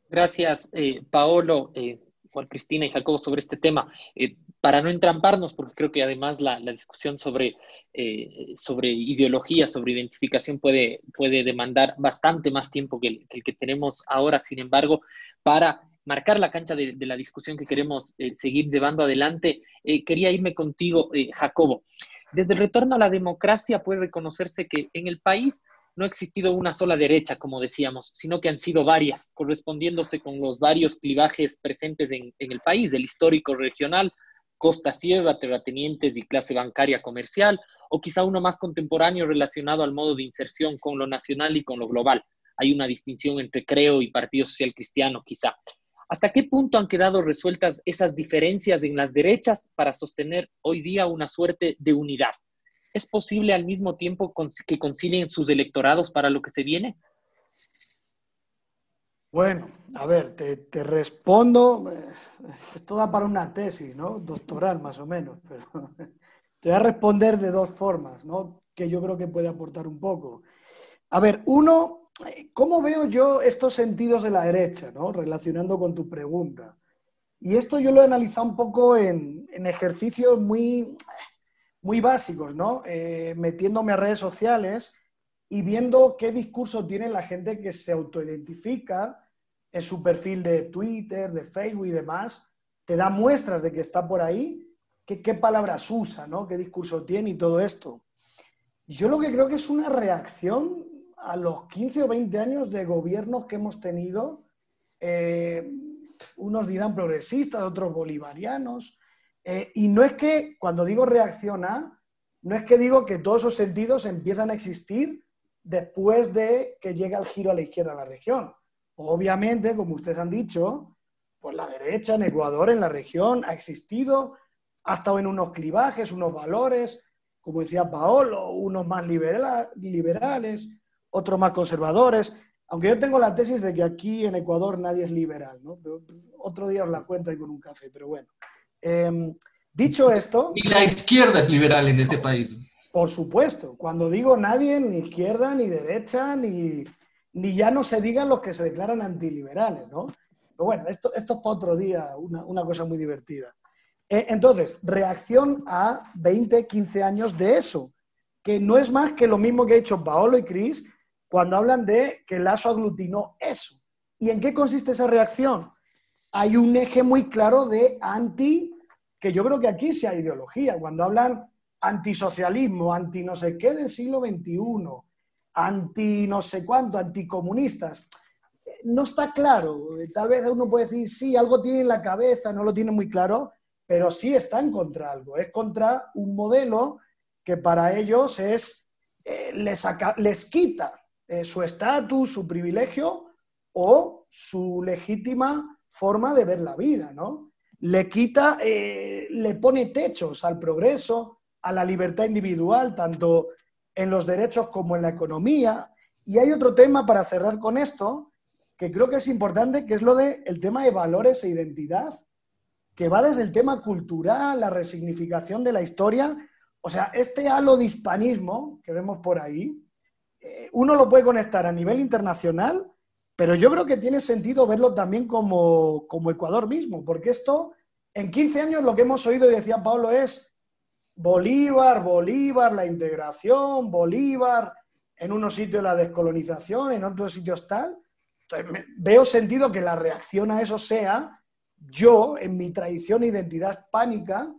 Gracias, eh, Paolo. Eh, Juan Cristina y Jacobo sobre este tema. Eh, para no entramparnos, porque creo que además la, discusión sobre, eh, sobre ideología, sobre identificación puede, puede demandar bastante más tiempo que el, que tenemos ahora. Sin embargo, para marcar la cancha de, la discusión que queremos eh, seguir llevando adelante, quería irme contigo, Jacobo. Desde el retorno a la democracia puede reconocerse que en el país no ha existido una sola derecha, como decíamos, sino que han sido varias, correspondiéndose con los varios clivajes presentes en, el país, el histórico regional, costa sierra, terratenientes y clase bancaria comercial, o quizá uno más contemporáneo relacionado al modo de inserción con lo nacional y con lo global. Hay una distinción entre Creo y Partido Social Cristiano, quizá. ¿Hasta qué punto han quedado resueltas esas diferencias en las derechas para sostener hoy día una suerte de unidad? ¿Es posible al mismo tiempo que concilien sus electorados para lo que se viene? Bueno, a ver, te, respondo, eh, esto da para una tesis, ¿no? Doctoral más o menos, *laughs* pero te voy a responder de dos formas, ¿no? Que yo creo que puede aportar un poco. A ver, uno, ¿cómo veo yo estos sentidos de la derecha, ¿no? Relacionando con tu pregunta. Y esto yo lo he analizado un poco en, ejercicios muy muy básicos, ¿no? Eh, metiéndome a redes sociales y viendo qué discurso tiene la gente que se autoidentifica en su perfil de Twitter, de Facebook y demás, te da muestras de que está por ahí, qué, qué palabras usa, ¿no? qué discurso tiene y todo esto. Yo lo que creo que es una reacción a los 15 o 20 años de gobiernos que hemos tenido, eh, unos dirán progresistas, otros bolivarianos, eh, y no es que, cuando digo reacciona, no es que digo que todos esos sentidos empiezan a existir después de que llega el giro a la izquierda de la región. Obviamente, como ustedes han dicho, pues la derecha en Ecuador, en la región, ha existido, ha estado en unos clivajes, unos valores, como decía Paolo, unos más liberales, otros más conservadores. Aunque yo tengo la tesis de que aquí en Ecuador nadie es liberal, ¿no? Otro día os la cuento ahí con un café, pero bueno. Em, dicho esto... Y la izquierda es liberal en este país. Por supuesto. Cuando digo nadie, ni izquierda, ni derecha, ni, ni ya no se digan los que se declaran antiliberales, ¿no? Pero bueno, esto, esto es para otro día, una, una cosa muy divertida. Eh, entonces, reacción a 20, 15 años de eso, que no es más que lo mismo que ha hecho Paolo y Cris cuando hablan de que Lazo aglutinó eso. ¿Y en qué consiste esa reacción? Hay un eje muy claro de anti, que yo creo que aquí hay ideología. Cuando hablan antisocialismo, anti no sé qué del siglo XXI, anti no sé cuánto, anticomunistas, no está claro. Tal vez uno puede decir, sí, algo tiene en la cabeza, no lo tiene muy claro, pero sí están contra algo. Es contra un modelo que para ellos es, eh, les, les quita eh, su estatus, su privilegio o su legítima forma de ver la vida, ¿no? Le quita, eh, le pone techos al progreso, a la libertad individual, tanto en los derechos como en la economía. Y hay otro tema para cerrar con esto, que creo que es importante, que es lo del el tema de valores e identidad, que va desde el tema cultural, la resignificación de la historia. O sea, este halo de hispanismo que vemos por ahí, eh, uno lo puede conectar a nivel internacional, pero yo creo que tiene sentido verlo también como, Ecuador mismo, porque esto, en 15 años lo que hemos oído, y decía Pablo, es Bolívar, Bolívar, la integración, Bolívar, en unos sitios la descolonización, en otros sitios tal. Entonces, veo sentido que la reacción a eso sea, yo, en mi tradición e identidad hispánica,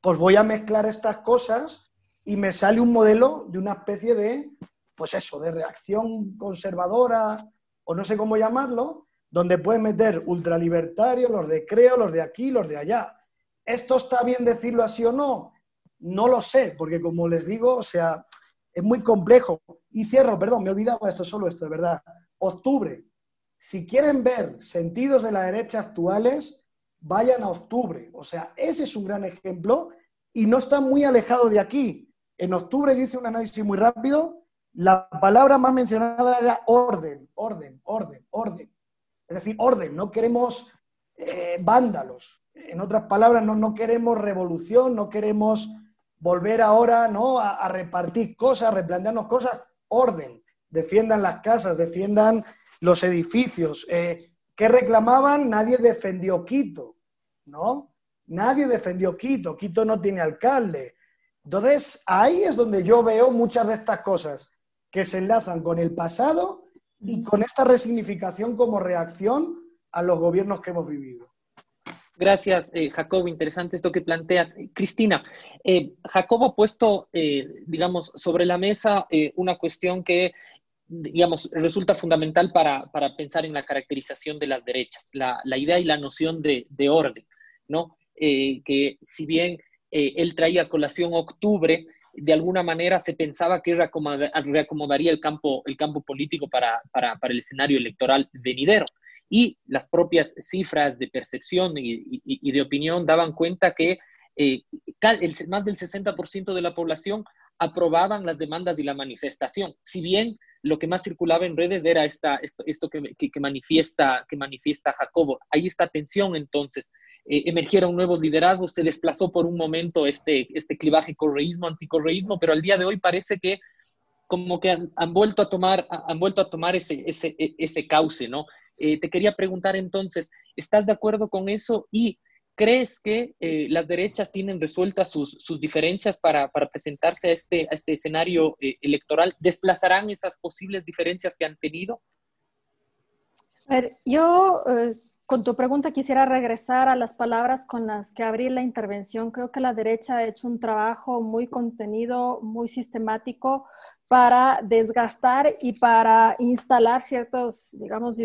pues voy a mezclar estas cosas y me sale un modelo de una especie de pues eso, de reacción conservadora o no sé cómo llamarlo, donde puedes meter ultralibertarios, los de Creo, los de aquí, los de allá. ¿Esto está bien decirlo así o no? No lo sé, porque como les digo, o sea, es muy complejo. Y cierro, perdón, me he olvidado esto, solo esto, de verdad. Octubre. Si quieren ver sentidos de la derecha actuales, vayan a octubre. O sea, ese es un gran ejemplo y no está muy alejado de aquí. En octubre yo hice un análisis muy rápido la palabra más mencionada era orden, orden, orden, orden. Es decir, orden, no queremos eh, vándalos. En otras palabras, no, no, queremos revolución, no queremos volver ahora ¿no? a, repartir cosas, replantearnos cosas. Orden, defiendan las casas, defiendan los edificios. Eh, ¿Qué reclamaban? Nadie defendió Quito, ¿no? Nadie defendió Quito. Quito no tiene alcalde. Entonces, ahí es donde yo veo muchas de estas cosas que se enlazan con el pasado y con esta resignificación como reacción a los gobiernos que hemos vivido. Gracias, eh, Jacobo. Interesante esto que planteas. Cristina, eh, Jacobo ha puesto, eh, digamos, sobre la mesa una cuestión que, digamos, resulta fundamental para, pensar en la caracterización de las derechas, la, idea y la noción de, de orden, ¿no? que si bien él traía colación octubre, de alguna manera se pensaba que reacomodaría el campo, el campo político para, el escenario electoral venidero. Y las propias cifras de percepción y, de opinión daban cuenta que eh, más del 60% de la población aprobaban las demandas y la manifestación. Si bien lo que más circulaba en redes era esta, esto, esto que, que, manifiesta, que manifiesta Jacobo. Ahí está tensión entonces eh, emergieron nuevos liderazgos, se desplazó por un momento este, este clivaje correísmo, anticorreísmo, pero al día de hoy parece que como que han, vuelto a tomar, han vuelto a tomar ese, ese, e, ese cauce, ¿no? Eh, te quería preguntar entonces, ¿estás de acuerdo con eso? Y ¿crees que eh, las derechas tienen resueltas sus, diferencias para, presentarse a este, a este escenario eh, electoral? ¿Desplazarán esas posibles diferencias que han tenido? A ver, yo con tu pregunta quisiera regresar a las palabras con las que abrí la intervención. Creo que la derecha ha hecho un trabajo muy contenido, muy sistemático para desgastar y para instalar ciertos, digamos,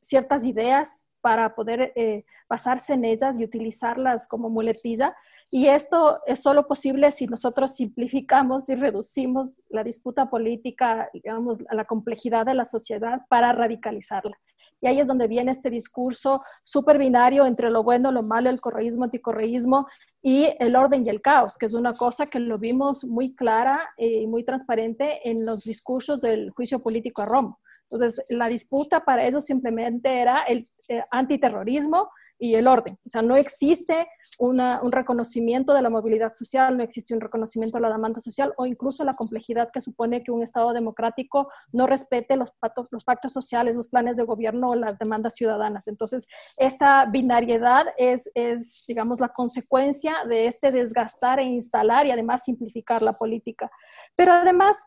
ciertas ideas para poder eh, basarse en ellas y utilizarlas como muletilla. Y esto es solo posible si nosotros simplificamos y reducimos la disputa política, digamos, la complejidad de la sociedad para radicalizarla. Y ahí es donde viene este discurso súper binario entre lo bueno, lo malo, el correísmo, anticorreísmo y el orden y el caos, que es una cosa que lo vimos muy clara y muy transparente en los discursos del juicio político a Roma. Entonces, la disputa para eso simplemente era el eh, antiterrorismo y el orden. O sea, no existe un reconocimiento de la movilidad social, no existe un reconocimiento de la demanda social o incluso la complejidad que supone que un Estado democrático no respete los, pactos sociales, los planes de gobierno o las demandas ciudadanas. Entonces, esta binariedad es, digamos, la consecuencia de este desgastar e instalar y además simplificar la política. Pero además,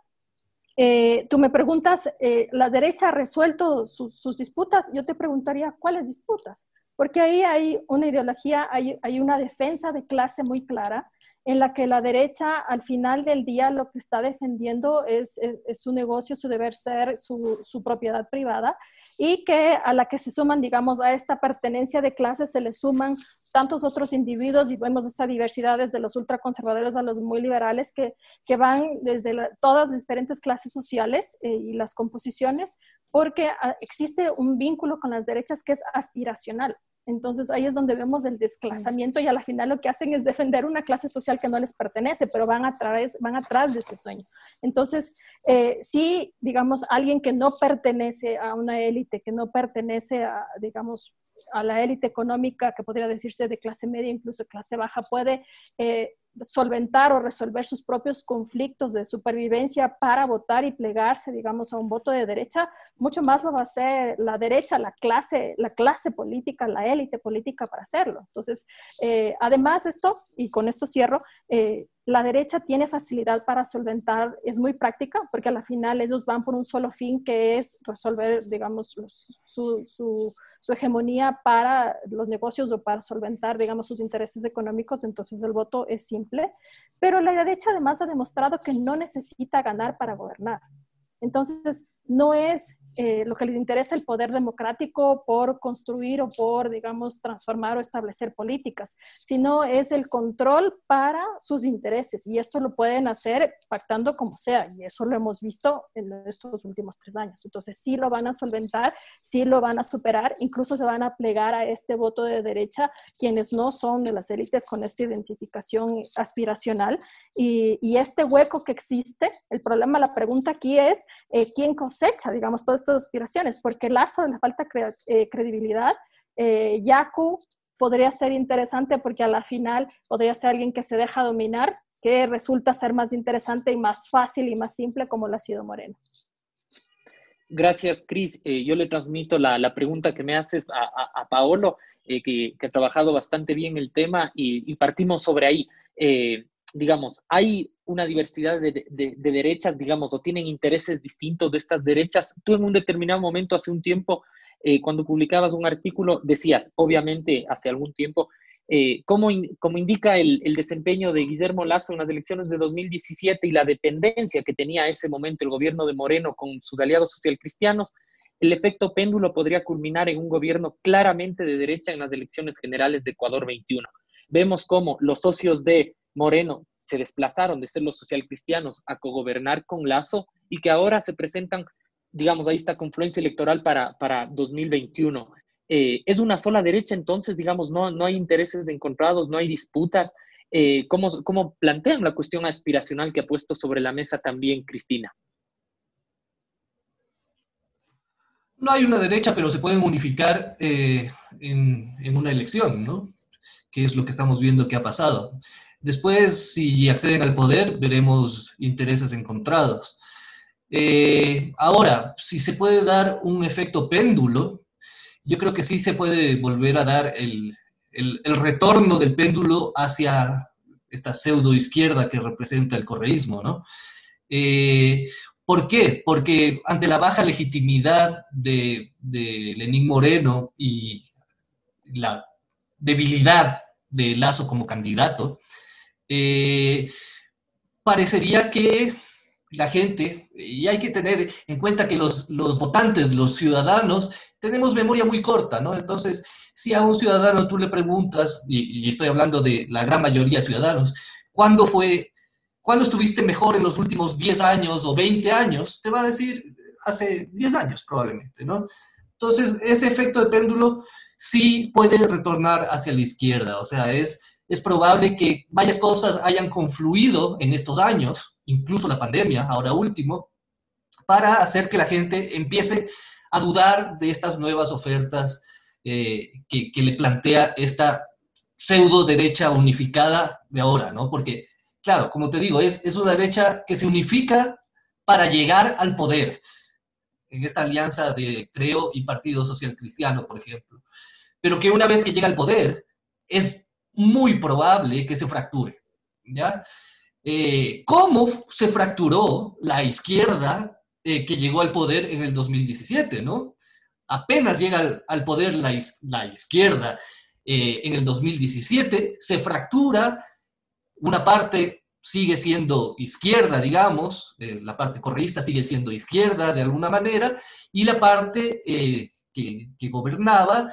eh, tú me preguntas, eh, ¿la derecha ha resuelto sus, disputas? Yo te preguntaría, ¿cuáles disputas? Porque ahí hay una ideología, hay, una defensa de clase muy clara en la que la derecha al final del día lo que está defendiendo es, su negocio, su deber ser, su, propiedad privada y que a la que se suman, digamos, a esta pertenencia de clase se le suman tantos otros individuos y vemos esa diversidad desde los ultraconservadores a los muy liberales que, que van desde todas las diferentes clases sociales eh, y las composiciones, porque ah, existe un vínculo con las derechas que es aspiracional. Entonces ahí es donde vemos el desclasamiento y a la final lo que hacen es defender una clase social que no les pertenece, pero van, a través, van atrás de ese sueño. Entonces, eh, si, digamos, alguien que no pertenece a una élite, que no pertenece a, digamos, a la élite económica, que podría decirse de clase media, incluso clase baja, puede eh, solventar o resolver sus propios conflictos de supervivencia para votar y plegarse, digamos, a un voto de derecha, mucho más lo va a hacer la derecha, la clase, la clase política, la élite política para hacerlo. Entonces, eh, además esto, y con esto cierro, eh, la derecha tiene facilidad para solventar, es muy práctica, porque a la final ellos van por un solo fin, que es resolver, digamos, su, su, su, hegemonía para los negocios o para solventar, digamos, sus intereses económicos, entonces el voto es simple. Pero la derecha además ha demostrado que no necesita ganar para gobernar. Entonces, no es eh, lo que les interesa el poder democrático por construir o por, digamos, transformar o establecer políticas, sino es el control para sus intereses. Y esto lo pueden hacer pactando como sea, y eso lo hemos visto en estos últimos tres años. Entonces, sí lo van a solventar, sí lo van a superar, incluso se van a plegar a este voto de derecha quienes no son de las élites con esta identificación aspiracional. Y, este hueco que existe, el problema, la pregunta aquí es, eh, ¿quién cosecha, digamos, todo estas aspiraciones, porque Lazo le falta eh, credibilidad. Eh, Yaku podría ser interesante porque a la final podría ser alguien que se deja dominar, que resulta ser más interesante y más fácil y más simple como lo ha sido Moreno. Gracias, Cris. Eh, yo le transmito la, pregunta que me haces a, Paolo, que, ha trabajado bastante bien el tema y, partimos sobre ahí digamos, hay una diversidad de, derechas, digamos, o tienen intereses distintos de estas derechas. Tú en un determinado momento, hace un tiempo, eh, cuando publicabas un artículo, decías, obviamente, hace algún tiempo, eh, como, indica el, desempeño de Guillermo Lazo en las elecciones de 2017 y la dependencia que tenía a ese momento el gobierno de Moreno con sus aliados socialcristianos, el efecto péndulo podría culminar en un gobierno claramente de derecha en las elecciones generales de Ecuador 21. Vemos cómo los socios de Moreno se desplazaron de ser los socialcristianos a cogobernar con Lazo y que ahora se presentan, digamos, ahí esta confluencia electoral para, para 2021. Eh, es una sola derecha, entonces, digamos, no, no hay intereses encontrados, no hay disputas. Eh, ¿cómo, ¿Cómo plantean la cuestión aspiracional que ha puesto sobre la mesa también Cristina? No hay una derecha, pero se pueden unificar eh, en, en, una elección, ¿no? Que es lo que estamos viendo que ha pasado. Después, si acceden al poder, veremos intereses encontrados. Eh, ahora, si se puede dar un efecto péndulo, yo creo que sí se puede volver a dar el, el, retorno del péndulo hacia esta pseudo izquierda que representa el correísmo, ¿no? Eh, ¿Por qué? Porque ante la baja legitimidad de, Lenín Moreno y la debilidad de Lazo como candidato, eh, parecería que la gente, y hay que tener en cuenta que los, los, votantes, los ciudadanos, tenemos memoria muy corta, ¿no? Entonces, si a un ciudadano tú le preguntas, y, y estoy hablando de la gran mayoría de ciudadanos, ¿cuándo fue ¿Cuándo estuviste mejor en los últimos 10 años o 20 años? Te va a decir hace 10 años probablemente, ¿no? Entonces, ese efecto de péndulo sí puede retornar hacia la izquierda, o sea, es, es probable que varias cosas hayan confluido en estos años, incluso la pandemia, ahora último, para hacer que la gente empiece a dudar de estas nuevas ofertas eh, que, que, le plantea esta pseudo derecha unificada de ahora, ¿no? Porque claro, como te digo, es, es una derecha que se unifica para llegar al poder, en esta alianza de Creo y Partido Social Cristiano, por ejemplo. Pero que una vez que llega al poder, es muy probable que se fracture. ¿ya? Eh, ¿Cómo se fracturó la izquierda eh, que llegó al poder en el 2017? ¿no? Apenas llega al, poder la, la izquierda eh, en el 2017, se fractura una parte sigue siendo izquierda, digamos, la parte correísta sigue siendo izquierda de alguna manera, y la parte eh, que, gobernaba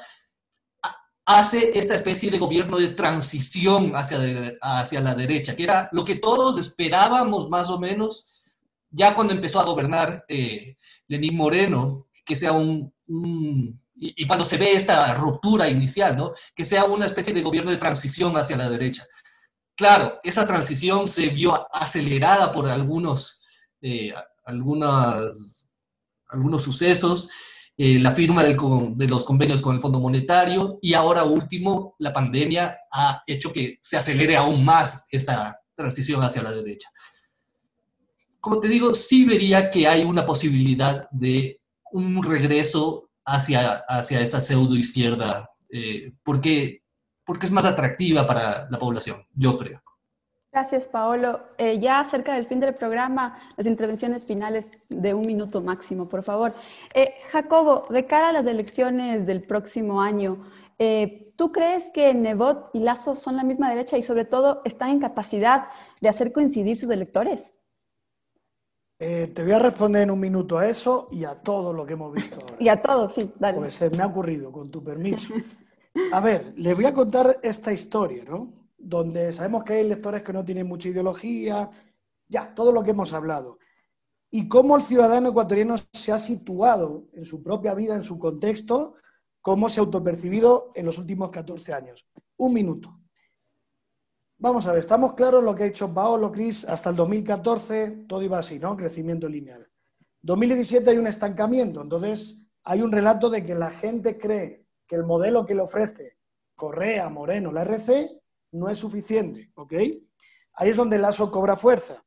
hace esta especie de gobierno de transición hacia, hacia la derecha, que era lo que todos esperábamos más o menos ya cuando empezó a gobernar eh, Lenín Moreno, que sea un, y, cuando se ve esta ruptura inicial, ¿no? Que sea una especie de gobierno de transición hacia la derecha. Claro, esa transición se vio acelerada por algunos, eh, algunos sucesos, eh, la firma de los convenios con el Fondo Monetario y ahora último, la pandemia ha hecho que se acelere aún más esta transición hacia la derecha. Como te digo, sí vería que hay una posibilidad de un regreso hacia, hacia esa pseudo izquierda, eh, porque porque es más atractiva para la población, yo creo. Gracias, Paolo. Eh, ya cerca del fin del programa, las intervenciones finales de un minuto máximo, por favor. Eh, Jacobo, de cara a las elecciones del próximo año, eh, ¿tú crees que Nebot y Lazo son la misma derecha y sobre todo están en capacidad de hacer coincidir sus electores? te voy a responder en un minuto a eso y a todo lo que hemos visto *laughs* ahora. y a todo, sí, dale. Pues se me ha ocurrido, con tu permiso. A ver, les voy a contar esta historia, ¿no? Donde sabemos que hay lectores que no tienen mucha ideología, ya, todo lo que hemos hablado. Y cómo el ciudadano ecuatoriano se ha situado en su propia vida, en su contexto, cómo se ha autopercibido en los últimos 14 años. Un minuto. Vamos a ver, estamos claros lo que ha hecho Paolo, Cris, hasta el 2014 todo iba así, ¿no? Crecimiento lineal. 2017 hay un estancamiento, entonces hay un relato de que la gente cree que el modelo que le ofrece Correa, Moreno, la RC, no es suficiente, ¿ok? Ahí es donde el ASO cobra fuerza.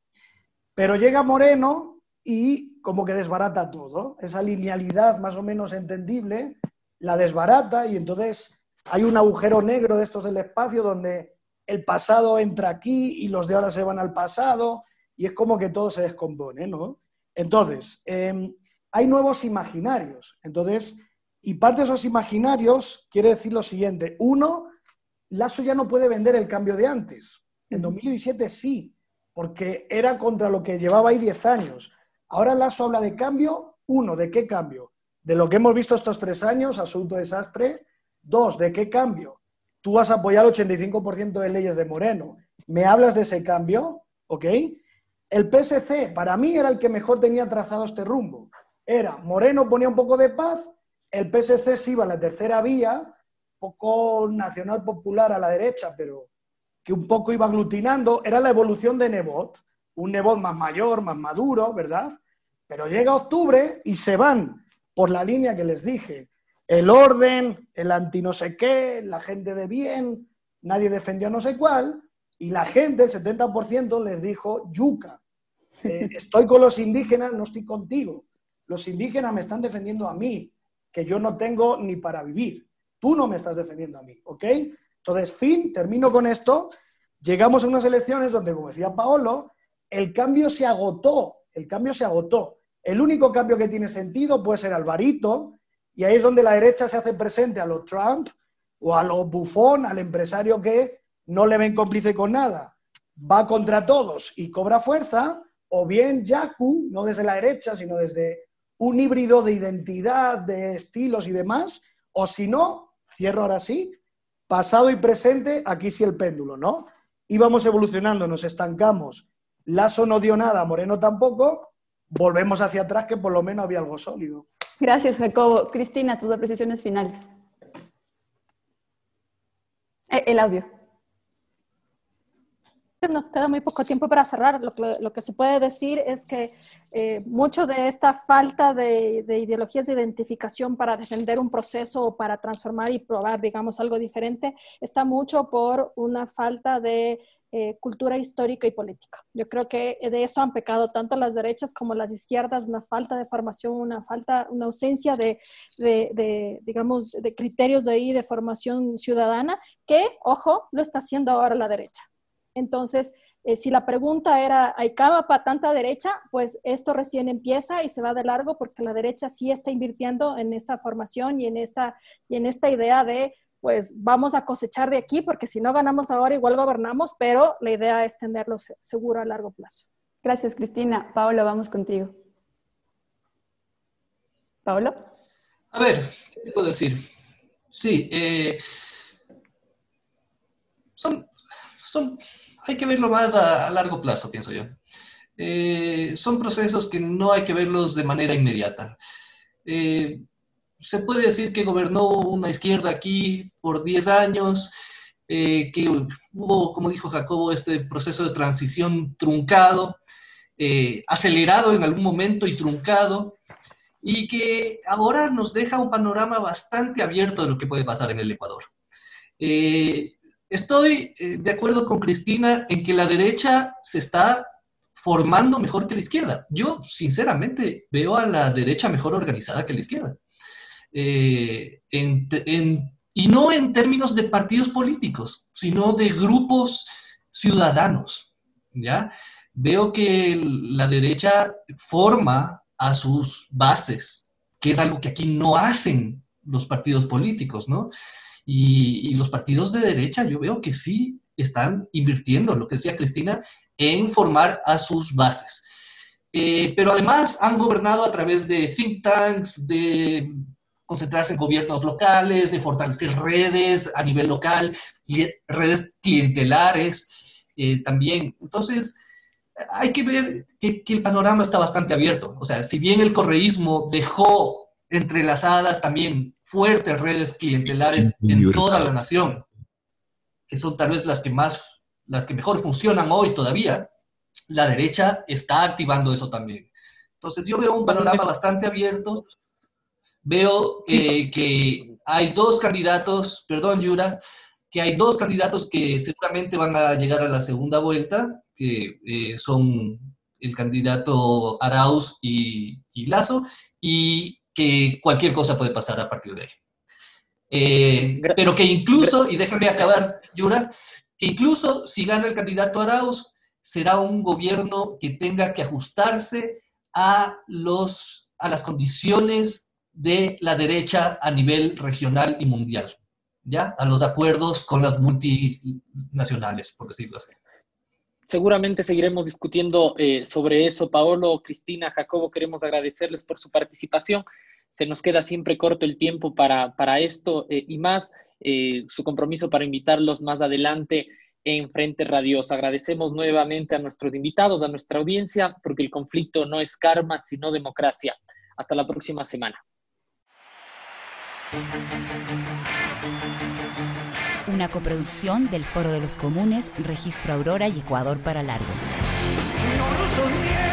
Pero llega Moreno y como que desbarata todo. Esa linealidad más o menos entendible la desbarata y entonces hay un agujero negro de estos del espacio donde el pasado entra aquí y los de ahora se van al pasado y es como que todo se descompone, ¿no? Entonces, em, hay nuevos imaginarios. Entonces, y parte de esos imaginarios quiere decir lo siguiente. Uno, Lazo ya no puede vender el cambio de antes. En 2017 sí, porque era contra lo que llevaba ahí 10 años. Ahora Lazo habla de cambio. Uno, ¿de qué cambio? De lo que hemos visto estos tres años, absoluto desastre. Dos, ¿de qué cambio? Tú vas a apoyar el 85% de leyes de Moreno. ¿Me hablas de ese cambio? ¿Ok? El PSC, para mí, era el que mejor tenía trazado este rumbo. Era, Moreno ponía un poco de paz, el PSC sí iba a la tercera vía, poco nacional popular a la derecha, pero que un poco iba aglutinando, era la evolución de Nebot, un Nebot más mayor, más maduro, ¿verdad? Pero llega octubre y se van por la línea que les dije, el orden, el anti no sé qué, la gente de bien, nadie defendió no sé cuál, y la gente, el 70% les dijo, yuca, eh, *laughs* estoy con los indígenas, no estoy contigo, los indígenas me están defendiendo a mí, que yo no tengo ni para vivir. Tú no me estás defendiendo a mí, ¿ok? Entonces, fin, termino con esto. Llegamos a unas elecciones donde, como decía Paolo, el cambio se agotó, el cambio se agotó. El único cambio que tiene sentido puede ser Alvarito, y ahí es donde la derecha se hace presente a los Trump o a los Bufón, al empresario que no le ven cómplice con nada, va contra todos y cobra fuerza, o bien Yaku, no desde la derecha, sino desde un híbrido de identidad, de estilos y demás, o si no, cierro ahora sí, pasado y presente, aquí sí el péndulo, ¿no? Íbamos evolucionando, nos estancamos, Lazo no dio nada, Moreno tampoco, volvemos hacia atrás que por lo menos había algo sólido. Gracias, Jacobo. Cristina, tus apreciaciones finales. Eh, el audio nos queda muy poco tiempo para cerrar. Lo que, lo que se puede decir es que eh, mucho de esta falta de, ideologías de identificación para defender un proceso o para transformar y probar, digamos, algo diferente, está mucho por una falta de eh, cultura histórica y política. Yo creo que de eso han pecado tanto las derechas como las izquierdas, una falta de formación, una falta, una ausencia de, de digamos, de criterios de ahí de formación ciudadana, que, ojo, lo está haciendo ahora la derecha. Entonces, eh, si la pregunta era, ¿hay cama para tanta derecha? Pues esto recién empieza y se va de largo porque la derecha sí está invirtiendo en esta formación y en esta, y en esta idea de, pues vamos a cosechar de aquí porque si no ganamos ahora igual gobernamos, pero la idea es tenerlo seguro a largo plazo. Gracias, Cristina. Paula, vamos contigo. ¿Paolo? A ver, ¿qué puedo decir? Sí, eh, son, son hay que verlo más a, largo plazo, pienso yo. Eh, son procesos que no hay que verlos de manera inmediata. Eh, se puede decir que gobernó una izquierda aquí por 10 años, eh, que hubo, como dijo Jacobo, este proceso de transición truncado, acelerado en algún momento y truncado, y que ahora nos deja un panorama bastante abierto de lo que puede pasar en el Ecuador. Estoy eh, de acuerdo con Cristina en que la derecha se está formando mejor que la izquierda. Yo, sinceramente, veo a la derecha mejor organizada que la izquierda. Eh, y no en términos de partidos políticos, sino de grupos ciudadanos. ¿ya? Veo que la derecha forma a sus bases, que es algo que aquí no hacen los partidos políticos, ¿no? Y, los partidos de derecha yo veo que sí están invirtiendo, lo que decía Cristina, en formar a sus bases. Eh, pero además han gobernado a través de think tanks, de concentrarse en gobiernos locales, de fortalecer redes a nivel local, y redes clientelares eh, también. Entonces, hay que ver que, que, el panorama está bastante abierto. O sea, si bien el correísmo dejó entrelazadas también fuertes redes clientelares en toda la nación, que son tal vez las que más, las que mejor funcionan hoy todavía, la derecha está activando eso también. Entonces yo veo un panorama bastante abierto, veo que hay dos candidatos, perdón Yura, que hay dos candidatos que seguramente van a llegar a la segunda vuelta, que eh, son el candidato Arauz y, y Lazo, y que cualquier cosa puede pasar a partir de ahí. Eh, pero que incluso, y déjame acabar, Yura, que incluso si gana el candidato Arauz, será un gobierno que tenga que ajustarse a, los, a las condiciones de la derecha a nivel regional y mundial, ¿ya? A los acuerdos con las multinacionales, por decirlo así. Seguramente seguiremos discutiendo eh, sobre eso. Paolo, Cristina, Jacobo, queremos agradecerles por su participación se nos queda siempre corto el tiempo para, esto eh, y más, eh, su compromiso para invitarlos más adelante en Frente Radios. Agradecemos nuevamente a nuestros invitados, a nuestra audiencia, porque el conflicto no es karma, sino democracia. Hasta la próxima semana. Una coproducción del Foro de los Comunes, Registro Aurora y Ecuador para Largo. No